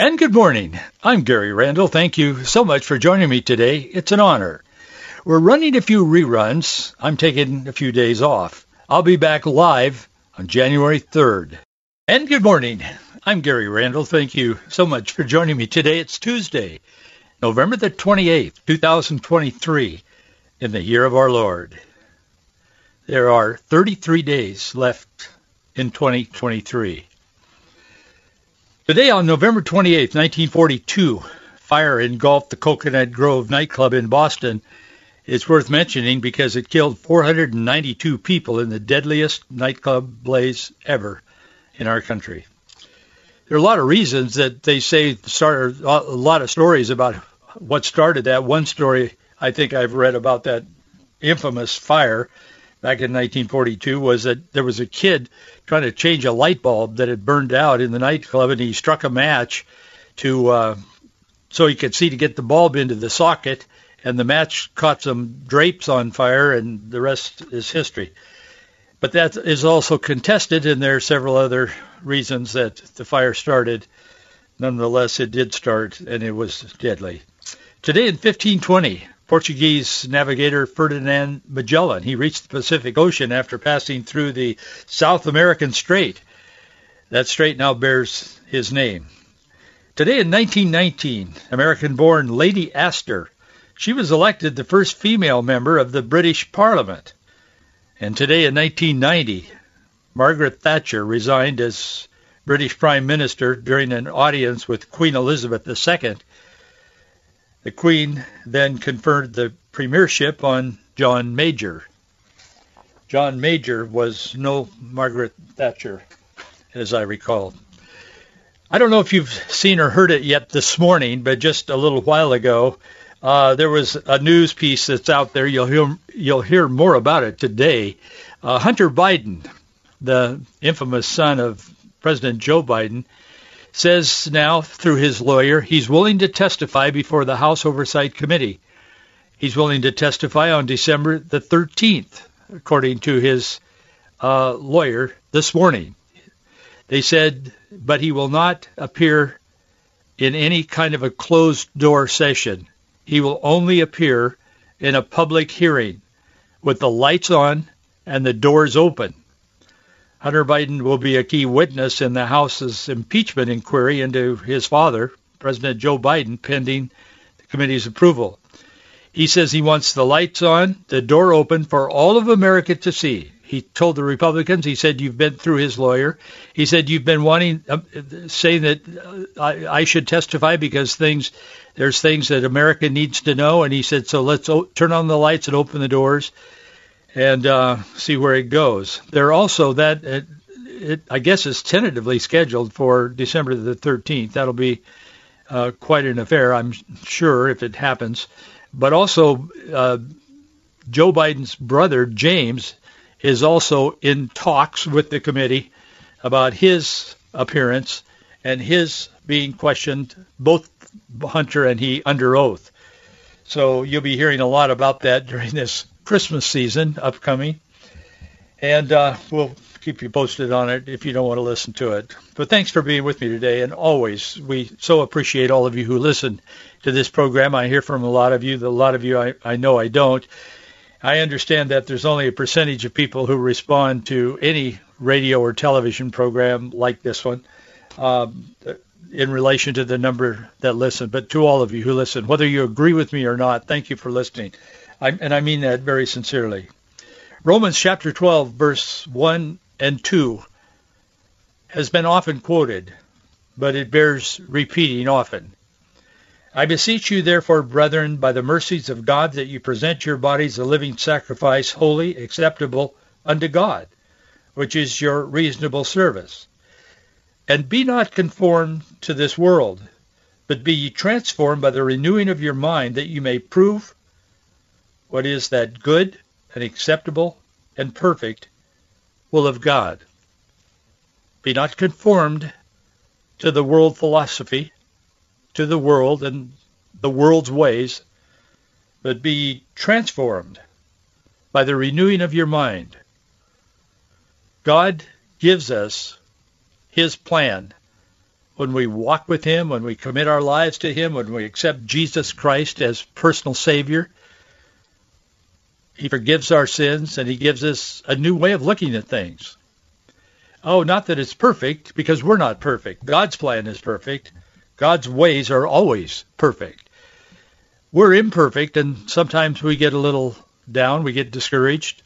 And good morning. I'm Gary Randall. Thank you so much for joining me today. It's an honor. We're running a few reruns. I'm taking a few days off. I'll be back live on January 3rd. And good morning. I'm Gary Randall. Thank you so much for joining me today. It's Tuesday, November the 28th, 2023, in the year of our Lord. There are 33 days left in 2023. Today on November 28, 1942, fire engulfed the Cocoanut Grove nightclub in Boston. It's worth mentioning because it killed 492 people in the deadliest nightclub blaze ever in our country. There are a lot of reasons that they say started a lot of stories about what started that. One story I think I've read about that infamous fire back in 1942 was that there was a kid trying to change a light bulb that had burned out in the nightclub, and he struck a match to uh, so he could see to get the bulb into the socket, and the match caught some drapes on fire, and the rest is history. But that is also contested, and there are several other reasons that the fire started. Nonetheless, it did start, and it was deadly. Today in 1520, Portuguese navigator Ferdinand Magellan. He reached the Pacific Ocean after passing through the South American Strait. That strait now bears his name. Today in 1919, American-born Lady Astor. She was elected the first female member of the British Parliament. And today in 1990, Margaret Thatcher resigned as British Prime Minister during an audience with Queen Elizabeth II the Queen then conferred the premiership on John Major. John Major was no Margaret Thatcher, as I recall. I don't know if you've seen or heard it yet this morning, but just a little while ago, uh, there was a news piece that's out there. You'll hear you'll hear more about it today. Uh, Hunter Biden, the infamous son of President Joe Biden, says now through his lawyer he's willing to testify before the House Oversight Committee. He's willing to testify on December the 13th, according to his uh, lawyer this morning. They said, but he will not appear in any kind of a closed door session. He will only appear in a public hearing with the lights on and the doors open. Hunter Biden will be a key witness in the House's impeachment inquiry into his father, President Joe Biden, pending the committee's approval. He says he wants the lights on, the door open for all of America to see. He told the Republicans, he said, you've been through his lawyer. He said, you've been wanting, uh, saying that uh, I, I should testify because things, there's things that America needs to know. And he said, so let's o- turn on the lights and open the doors and uh, see where it goes. There also that it, it, I guess is tentatively scheduled for December the 13th. That'll be uh, quite an affair, I'm sure, if it happens. But also, uh, Joe Biden's brother James is also in talks with the committee about his appearance and his being questioned, both Hunter and he, under oath. So you'll be hearing a lot about that during this Christmas season upcoming. And uh, we'll keep you posted on it if you don't want to listen to it. But thanks for being with me today. And always, we so appreciate all of you who listen to this program. I hear from a lot of you. A lot of you I, I know I don't. I understand that there's only a percentage of people who respond to any radio or television program like this one um, in relation to the number that listen. But to all of you who listen, whether you agree with me or not, thank you for listening. I, and I mean that very sincerely. Romans chapter 12, verse 1 and 2 has been often quoted, but it bears repeating often. I beseech you, therefore, brethren, by the mercies of God, that you present your bodies a living sacrifice, holy, acceptable unto God, which is your reasonable service. And be not conformed to this world, but be ye transformed by the renewing of your mind that you may prove what is that good and acceptable and perfect will of God. Be not conformed to the world philosophy, to the world and the world's ways, but be transformed by the renewing of your mind. God gives us his plan when we walk with him, when we commit our lives to him, when we accept Jesus Christ as personal Savior. He forgives our sins and he gives us a new way of looking at things. Oh, not that it's perfect, because we're not perfect. God's plan is perfect. God's ways are always perfect. We're imperfect, and sometimes we get a little down. We get discouraged.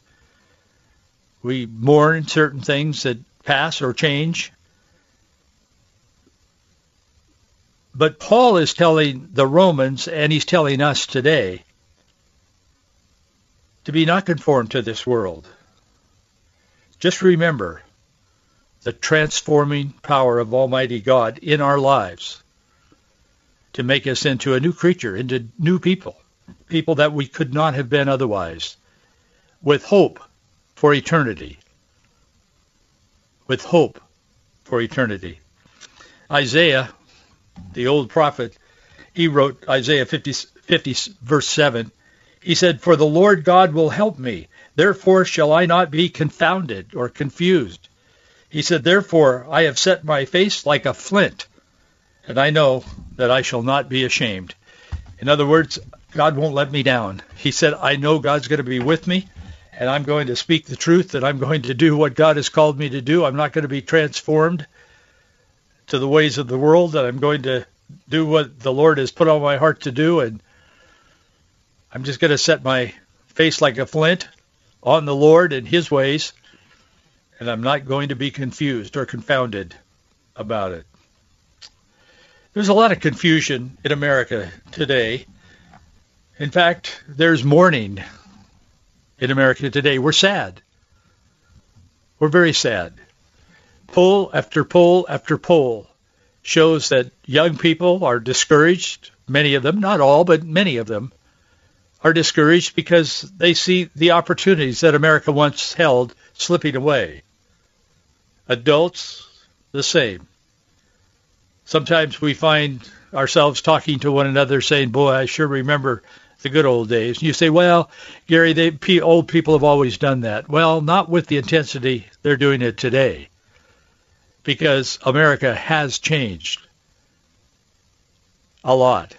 We mourn certain things that pass or change. But Paul is telling the Romans, and he's telling us today, to be not conformed to this world. Just remember the transforming power of Almighty God in our lives to make us into a new creature, into new people, people that we could not have been otherwise, with hope for eternity. With hope for eternity. Isaiah, the old prophet, he wrote Isaiah 50, 50 verse 7. He said, For the Lord God will help me. Therefore shall I not be confounded or confused. He said, Therefore I have set my face like a flint, and I know that I shall not be ashamed. In other words, God won't let me down. He said, I know God's going to be with me, and I'm going to speak the truth, and I'm going to do what God has called me to do. I'm not going to be transformed to the ways of the world, and I'm going to do what the Lord has put on my heart to do, and I'm just going to set my face like a flint on the Lord and his ways, and I'm not going to be confused or confounded about it. There's a lot of confusion in America today. In fact, there's mourning in America today. We're sad. We're very sad. Poll after poll after poll shows that young people are discouraged. Many of them, not all, but many of them, are discouraged because they see the opportunities that America once held slipping away. Adults, the same. Sometimes we find ourselves talking to one another saying, boy, I sure remember the good old days. And you say, well, Gary, they, old people have always done that. Well, not with the intensity they're doing it today because America has changed a lot.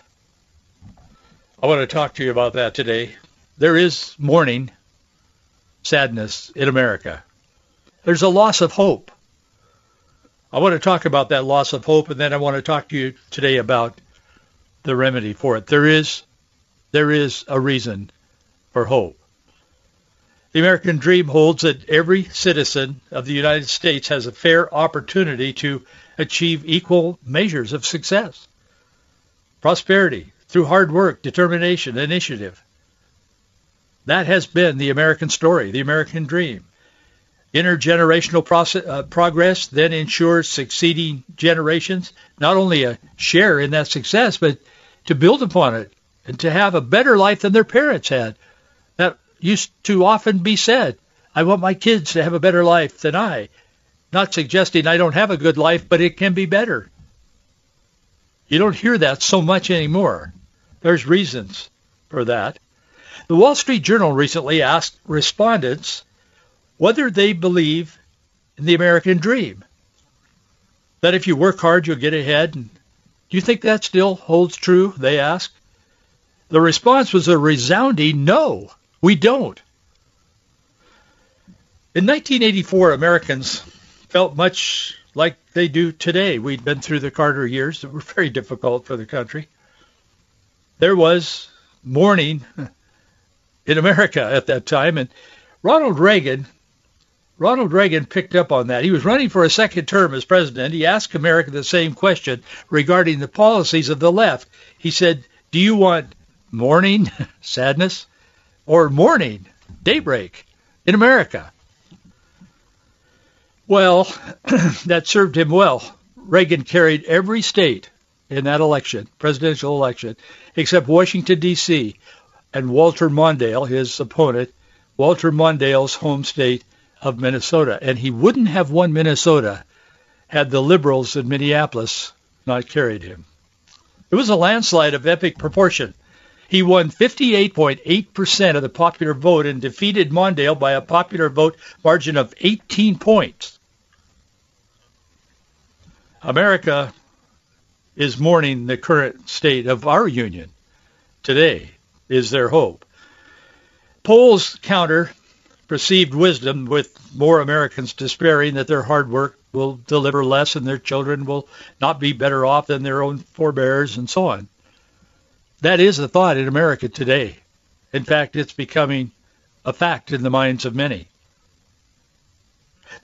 I want to talk to you about that today. There is mourning, sadness in America. There's a loss of hope. I want to talk about that loss of hope, and then I want to talk to you today about the remedy for it. There is, there is a reason for hope. The American dream holds that every citizen of the United States has a fair opportunity to achieve equal measures of success, prosperity through hard work, determination, initiative. That has been the American story, the American dream. Intergenerational process, uh, progress then ensures succeeding generations not only a share in that success, but to build upon it and to have a better life than their parents had. That used to often be said. I want my kids to have a better life than I. Not suggesting I don't have a good life, but it can be better. You don't hear that so much anymore. There's reasons for that. The Wall Street Journal recently asked respondents whether they believe in the American dream. That if you work hard, you'll get ahead. And do you think that still holds true? They asked. The response was a resounding no, we don't. In 1984, Americans felt much like they do today. We'd been through the Carter years that were very difficult for the country. There was mourning in America at that time, and Ronald Reagan Ronald Reagan picked up on that. He was running for a second term as president. He asked America the same question regarding the policies of the left. He said, do you want mourning, sadness, or morning, daybreak in America? Well, that served him well. Reagan carried every state in that election, presidential election, except Washington, D.C. and Walter Mondale, his opponent, Walter Mondale's home state of Minnesota. And he wouldn't have won Minnesota had the liberals in Minneapolis not carried him. It was a landslide of epic proportion. He won 58.8% of the popular vote and defeated Mondale by a popular vote margin of 18 points. America is mourning the current state of our union. Today is their hope. Polls counter perceived wisdom with more Americans despairing that their hard work will deliver less and their children will not be better off than their own forebears and so on. That is the thought in America today. In fact, it's becoming a fact in the minds of many.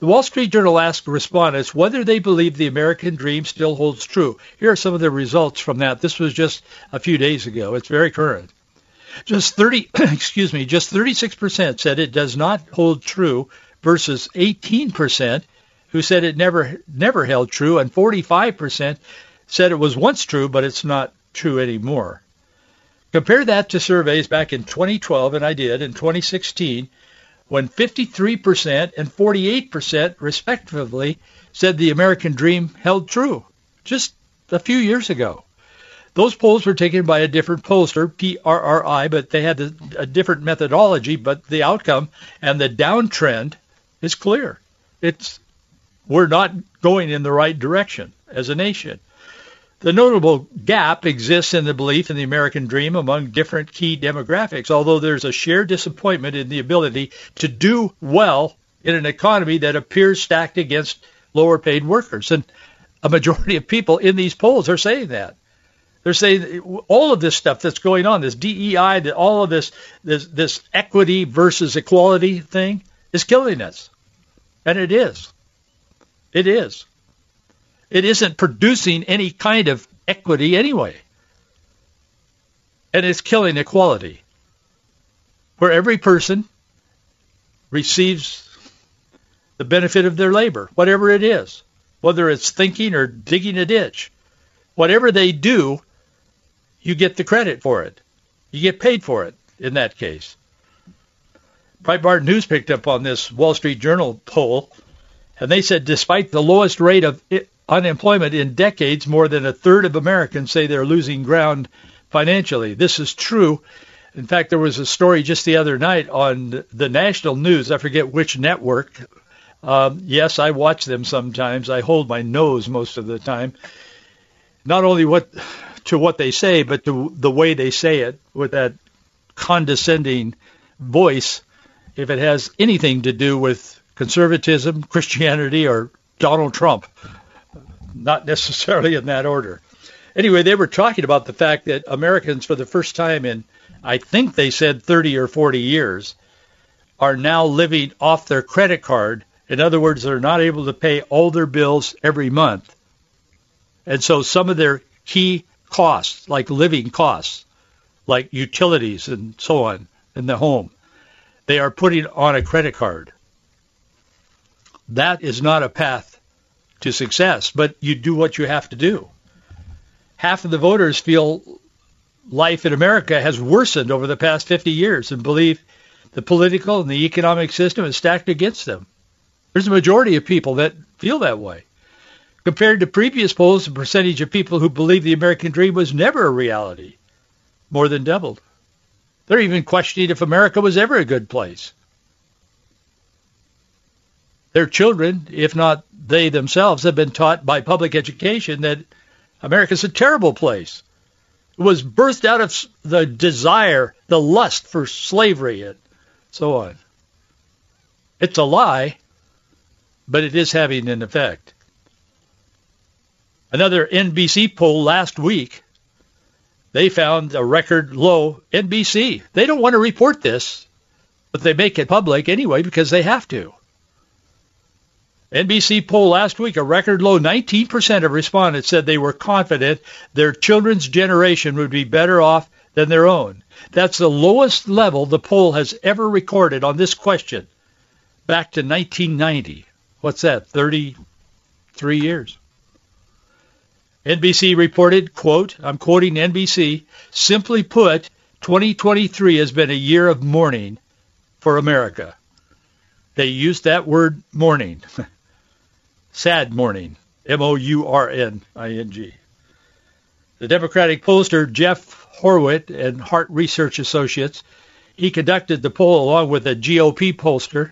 The Wall Street Journal asked respondents whether they believe the American dream still holds true. Here are some of the results from that. This was just a few days ago. It's very current. Just 30, excuse me, just 36% said it does not hold true versus 18% who said it never never held true and 45% said it was once true but it's not true anymore. Compare that to surveys back in 2012, and I did, in 2016, when 53% and 48% respectively said the American dream held true just a few years ago. Those polls were taken by a different pollster, PRRI, but they had a, a different methodology, but the outcome and the downtrend is clear. It's we're not going in the right direction as a nation. The notable gap exists in the belief in the American dream among different key demographics, although there's a shared disappointment in the ability to do well in an economy that appears stacked against lower paid workers. And a majority of people in these polls are saying that. They're saying all of this stuff that's going on, this DEI, all of this, this, this equity versus equality thing is killing us. And it is. It is. It isn't producing any kind of equity anyway. And it's killing equality, where every person receives the benefit of their labor, whatever it is, whether it's thinking or digging a ditch. Whatever they do, you get the credit for it. You get paid for it in that case. Breitbart News picked up on this Wall Street Journal poll, and they said despite the lowest rate of unemployment in decades, more than a third of Americans say they're losing ground financially. This is true. In fact, there was a story just the other night on the national news. I forget which network. Um, yes, I watch them sometimes. I hold my nose most of the time. Not only what to what they say, but to the way they say it with that condescending voice. If it has anything to do with conservatism, Christianity, or Donald Trump, not necessarily in that order. Anyway, they were talking about the fact that Americans, for the first time in, I think they said 30 or 40 years, are now living off their credit card. In other words, they're not able to pay all their bills every month. And so some of their key costs, like living costs, like utilities and so on in the home, they are putting on a credit card. That is not a path to success, but you do what you have to do. Half of the voters feel life in America has worsened over the past 50 years and believe the political and the economic system is stacked against them. There's a majority of people that feel that way. Compared to previous polls, the percentage of people who believe the American dream was never a reality more than doubled. They're even questioning if America was ever a good place. Their children, if not they themselves, have been taught by public education that America's a terrible place. It was birthed out of the desire, the lust for slavery, and so on. It's a lie, but it is having an effect. Another NBC poll last week, they found a record low NBC. They don't want to report this, but they make it public anyway because they have to. NBC poll last week, a record low 19% of respondents said they were confident their children's generation would be better off than their own. That's the lowest level the poll has ever recorded on this question back to 1990. What's that, 33 years? NBC reported, quote, I'm quoting NBC, simply put, 2023 has been a year of mourning for America. They used that word mourning. Sad Mourning, M-O-U-R-N-I-N-G. The Democratic pollster Jeff Horwitt and Hart Research Associates, he conducted the poll along with a GOP pollster,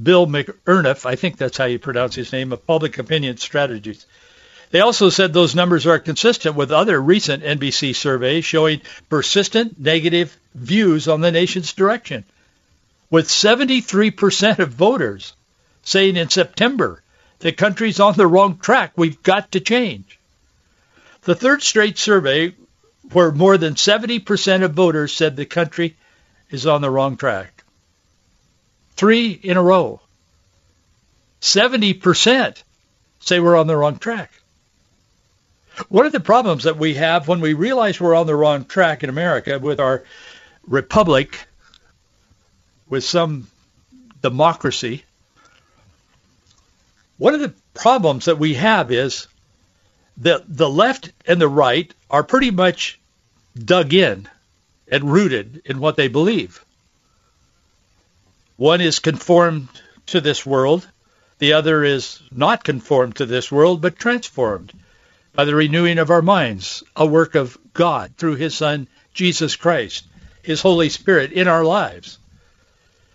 Bill McErniff, I think that's how you pronounce his name, of Public Opinion Strategies. They also said those numbers are consistent with other recent NBC surveys showing persistent negative views on the nation's direction, with 73% of voters saying in September the country's on the wrong track. We've got to change. The third straight survey where more than 70% of voters said the country is on the wrong track. Three in a row. 70% say we're on the wrong track. One of the problems that we have when we realize we're on the wrong track in America with our republic, with some democracy, one of the problems that we have is that the left and the right are pretty much dug in and rooted in what they believe. One is conformed to this world. The other is not conformed to this world, but transformed by the renewing of our minds, a work of God through his Son, Jesus Christ, his Holy Spirit in our lives.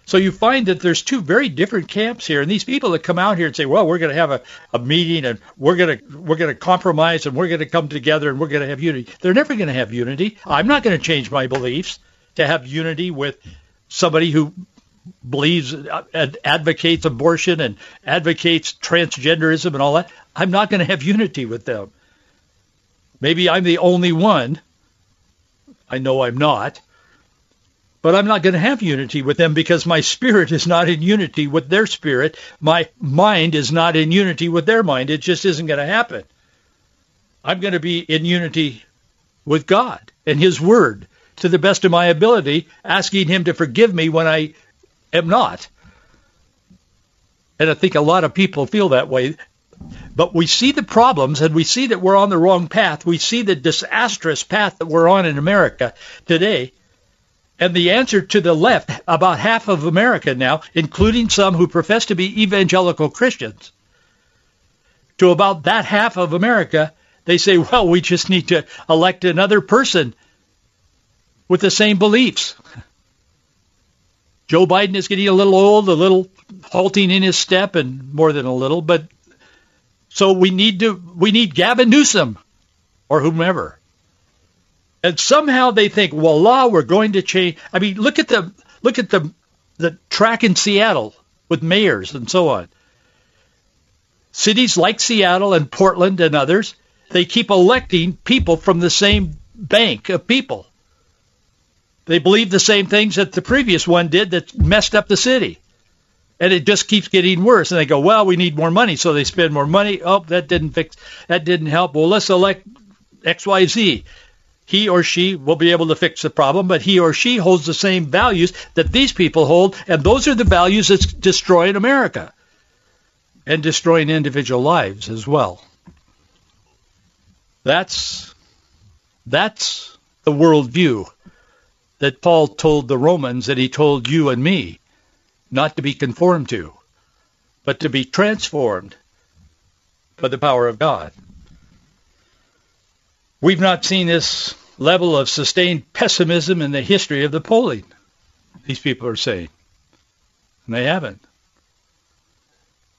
So you find that there's two very different camps here, and these people that come out here and say, "Well, we're going to have a, a meeting, and we're going to we're going to compromise, and we're going to come together, and we're going to have unity," they're never going to have unity. I'm not going to change my beliefs to have unity with somebody who believes uh, advocates abortion and advocates transgenderism and all that. I'm not going to have unity with them. Maybe I'm the only one. I know I'm not. But I'm not going to have unity with them because my spirit is not in unity with their spirit. My mind is not in unity with their mind. It just isn't going to happen. I'm going to be in unity with God and his word to the best of my ability, asking him to forgive me when I am not. And I think a lot of people feel that way. But we see the problems and we see that we're on the wrong path. We see the disastrous path that we're on in America today. And the answer to the left, about half of America now, including some who profess to be evangelical Christians, to about that half of America, they say, well, we just need to elect another person with the same beliefs. Joe Biden is getting a little old, a little halting in his step, and more than a little, but so we need to we need Gavin Newsom or whomever. And somehow they think, voila, we're going to change. I mean, look at the look at the the track in Seattle with mayors and so on. Cities like Seattle and Portland and others, they keep electing people from the same bank of people. They believe the same things that the previous one did that messed up the city and it just keeps getting worse. And they go, well, we need more money, so they spend more money. Oh, that didn't fix, that didn't help. Well, let's elect X, Y, Z. He or she will be able to fix the problem, but he or she holds the same values that these people hold, and those are the values that's destroying America and destroying individual lives as well. That's that's the worldview that Paul told the Romans that he told you and me not to be conformed to, but to be transformed by the power of God. We've not seen this level of sustained pessimism in the history of the polling, these people are saying. And they haven't.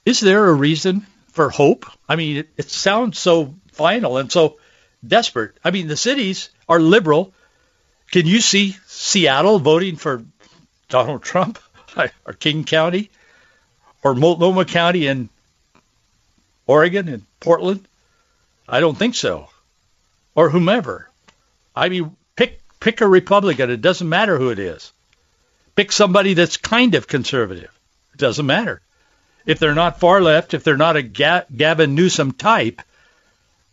Is there a reason for hope? I mean, it, it sounds so final and so desperate. I mean, the cities are liberal. Can you see Seattle voting for Donald Trump? or King County or Multnomah County in Oregon and Portland? I don't think so. Or whomever. I mean, pick pick a Republican. It doesn't matter who it is. Pick somebody that's kind of conservative. It doesn't matter. If they're not far left, if they're not a Gavin Newsom type,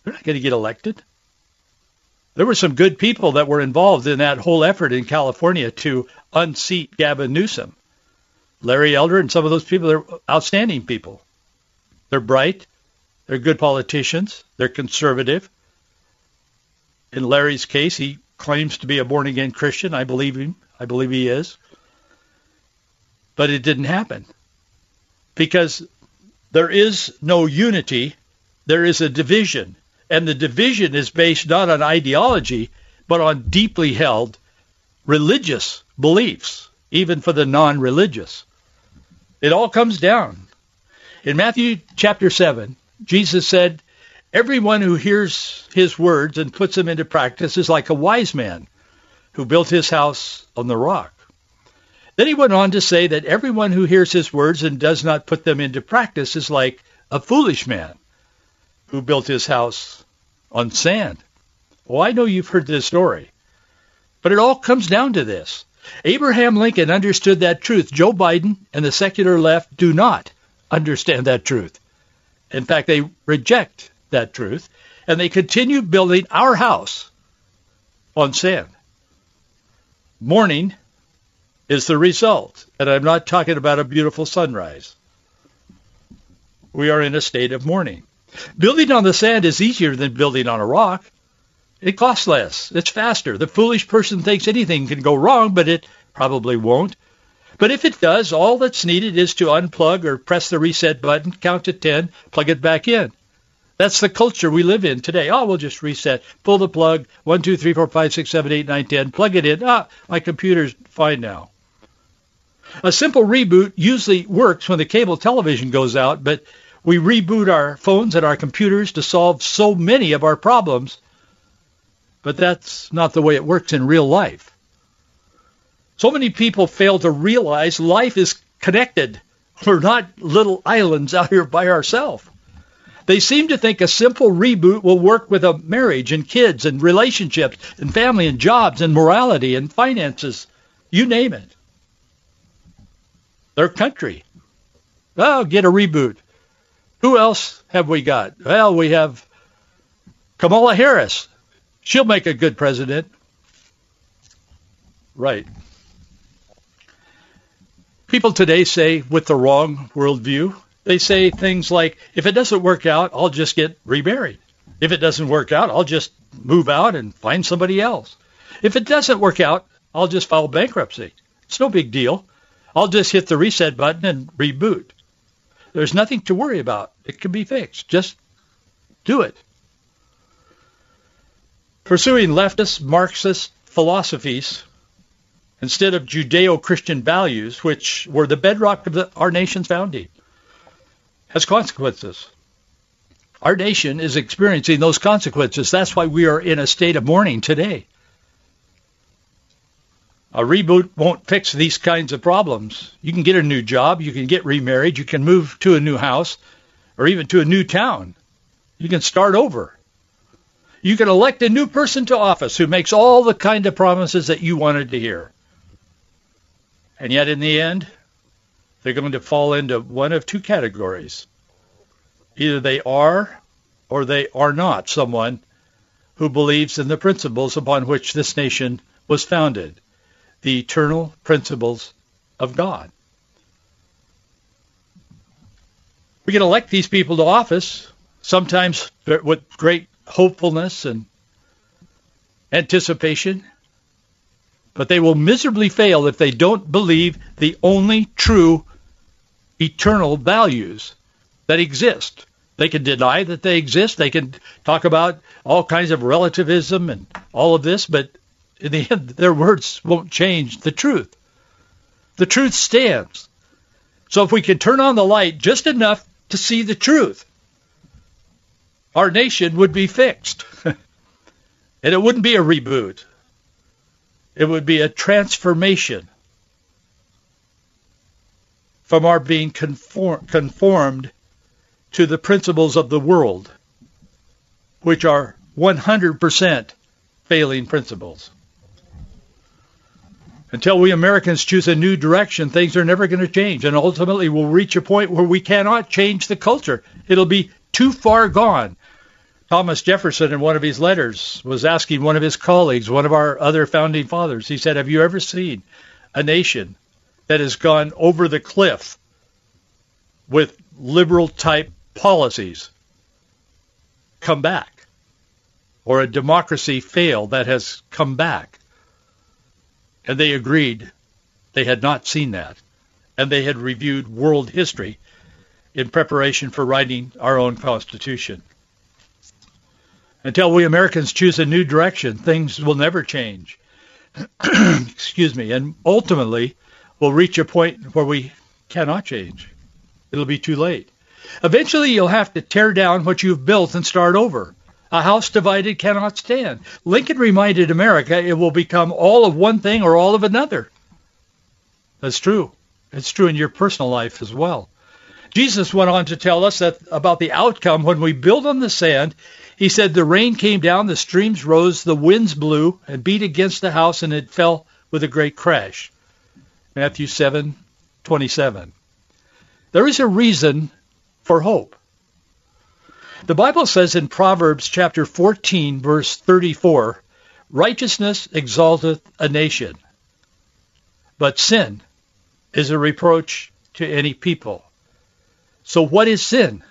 they're not going to get elected. There were some good people that were involved in that whole effort in California to unseat Gavin Newsom. Larry Elder and some of those people are outstanding people. They're bright. They're good politicians. They're conservative. In Larry's case, he claims to be a born-again Christian. I believe him. I believe he is. But it didn't happen because there is no unity. There is a division. And the division is based not on ideology, but on deeply held religious beliefs, even for the non-religious. It all comes down. In Matthew chapter 7, Jesus said, Everyone who hears his words and puts them into practice is like a wise man who built his house on the rock. Then he went on to say that everyone who hears his words and does not put them into practice is like a foolish man who built his house on sand. Well, I know you've heard this story, but it all comes down to this. Abraham Lincoln understood that truth. Joe Biden and the secular left do not understand that truth. In fact, they reject that truth, and they continue building our house on sand. Mourning is the result, and I'm not talking about a beautiful sunrise. We are in a state of mourning. Building on the sand is easier than building on a rock. It costs less. It's faster. The foolish person thinks anything can go wrong, but it probably won't. But if it does, all that's needed is to unplug or press the reset button, count to 10, plug it back in. That's the culture we live in today. Oh, we'll just reset. Pull the plug. One, two, three, four, five, six, seven, eight, nine, ten. Plug it in. Ah, my computer's fine now. A simple reboot usually works when the cable television goes out, but we reboot our phones and our computers to solve so many of our problems. But that's not the way it works in real life. So many people fail to realize life is connected. We're not little islands out here by ourselves. They seem to think a simple reboot will work with a marriage and kids and relationships and family and jobs and morality and finances. You name it. Their country. Oh, get a reboot. Who else have we got? Well, we have Kamala Harris. She'll make a good president. Right. People today say, with the wrong worldview, they say things like, if it doesn't work out, I'll just get remarried. If it doesn't work out, I'll just move out and find somebody else. If it doesn't work out, I'll just file bankruptcy. It's no big deal. I'll just hit the reset button and reboot. There's nothing to worry about. It can be fixed. Just do it. Pursuing leftist Marxist philosophies instead of Judeo-Christian values, which were the bedrock of the, our nation's founding, has consequences. Our nation is experiencing those consequences. That's why we are in a state of mourning today. A reboot won't fix these kinds of problems. You can get a new job, you can get remarried, you can move to a new house, or even to a new town. You can start over. You can elect a new person to office who makes all the kind of promises that you wanted to hear. And yet in the end, they're going to fall into one of two categories. Either they are or they are not someone who believes in the principles upon which this nation was founded the eternal principles of God. We can elect these people to office, sometimes with great hopefulness and anticipation, but they will miserably fail if they don't believe the only true eternal values that exist. They can deny that they exist. They can talk about all kinds of relativism and all of this, but in the end, their words won't change the truth. The truth stands. So if we can turn on the light just enough to see the truth, our nation would be fixed. and it wouldn't be a reboot. It would be a transformation from our being conform, conformed to the principles of the world, which are 100% failing principles. Until we Americans choose a new direction, things are never going to change. And ultimately, we'll reach a point where we cannot change the culture. It'll be too far gone. Thomas Jefferson, in one of his letters, was asking one of his colleagues, one of our other founding fathers, he said, Have you ever seen a nation that has gone over the cliff with liberal type policies come back? or a democracy fail that has come back. And they agreed they had not seen that. And they had reviewed world history in preparation for writing our own Constitution. Until we Americans choose a new direction, things will never change. Excuse me. And ultimately, we'll reach a point where we cannot change. It'll be too late. Eventually, you'll have to tear down what you've built and start over. A house divided cannot stand. Lincoln reminded America it will become all of one thing or all of another. That's true. It's true in your personal life as well. Jesus went on to tell us that about the outcome when we build on the sand. He said the rain came down, the streams rose, the winds blew and beat against the house, and it fell with a great crash. Matthew 7:27. There is a reason for hope. The Bible says in Proverbs chapter 14 verse 34, righteousness exalteth a nation, but sin is a reproach to any people. So what is sin?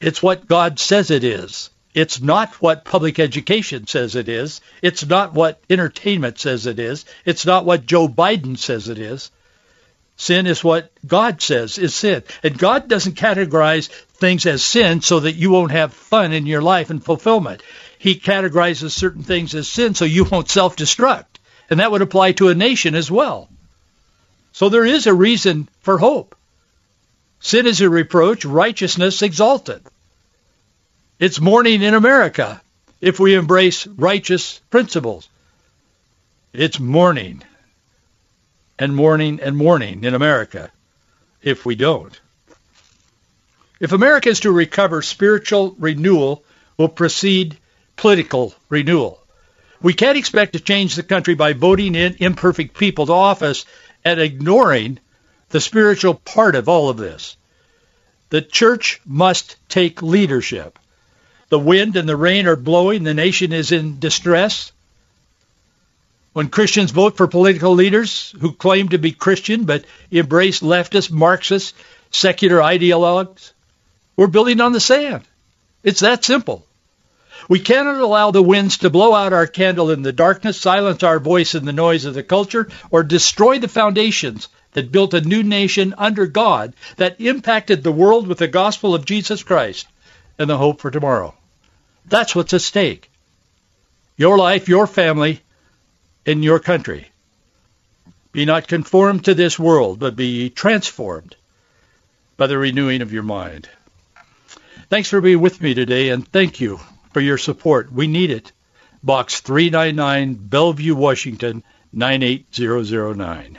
It's what God says it is. It's not what public education says it is. It's not what entertainment says it is. It's not what Joe Biden says it is. Sin is what God says is sin. And God doesn't categorize things as sin so that you won't have fun in your life and fulfillment. He categorizes certain things as sin so you won't self-destruct. And that would apply to a nation as well. So there is a reason for hope. Sin is a reproach, righteousness exalted. It's morning in America if we embrace righteous principles. It's mourning and mourning and mourning in America if we don't. If America is to recover spiritual renewal, will precede political renewal. We can't expect to change the country by voting in imperfect people to office and ignoring the spiritual part of all of this. The church must take leadership. The wind and the rain are blowing. The nation is in distress. When Christians vote for political leaders who claim to be Christian but embrace leftist, Marxist, secular ideologues, we're building on the sand. It's that simple. We cannot allow the winds to blow out our candle in the darkness, silence our voice in the noise of the culture, or destroy the foundations that built a new nation under God that impacted the world with the gospel of Jesus Christ and the hope for tomorrow. That's what's at stake. Your life, your family, in your country. Be not conformed to this world, but be transformed by the renewing of your mind. Thanks for being with me today, and thank you for your support. We need it. Box 399, Bellevue, Washington, 98009.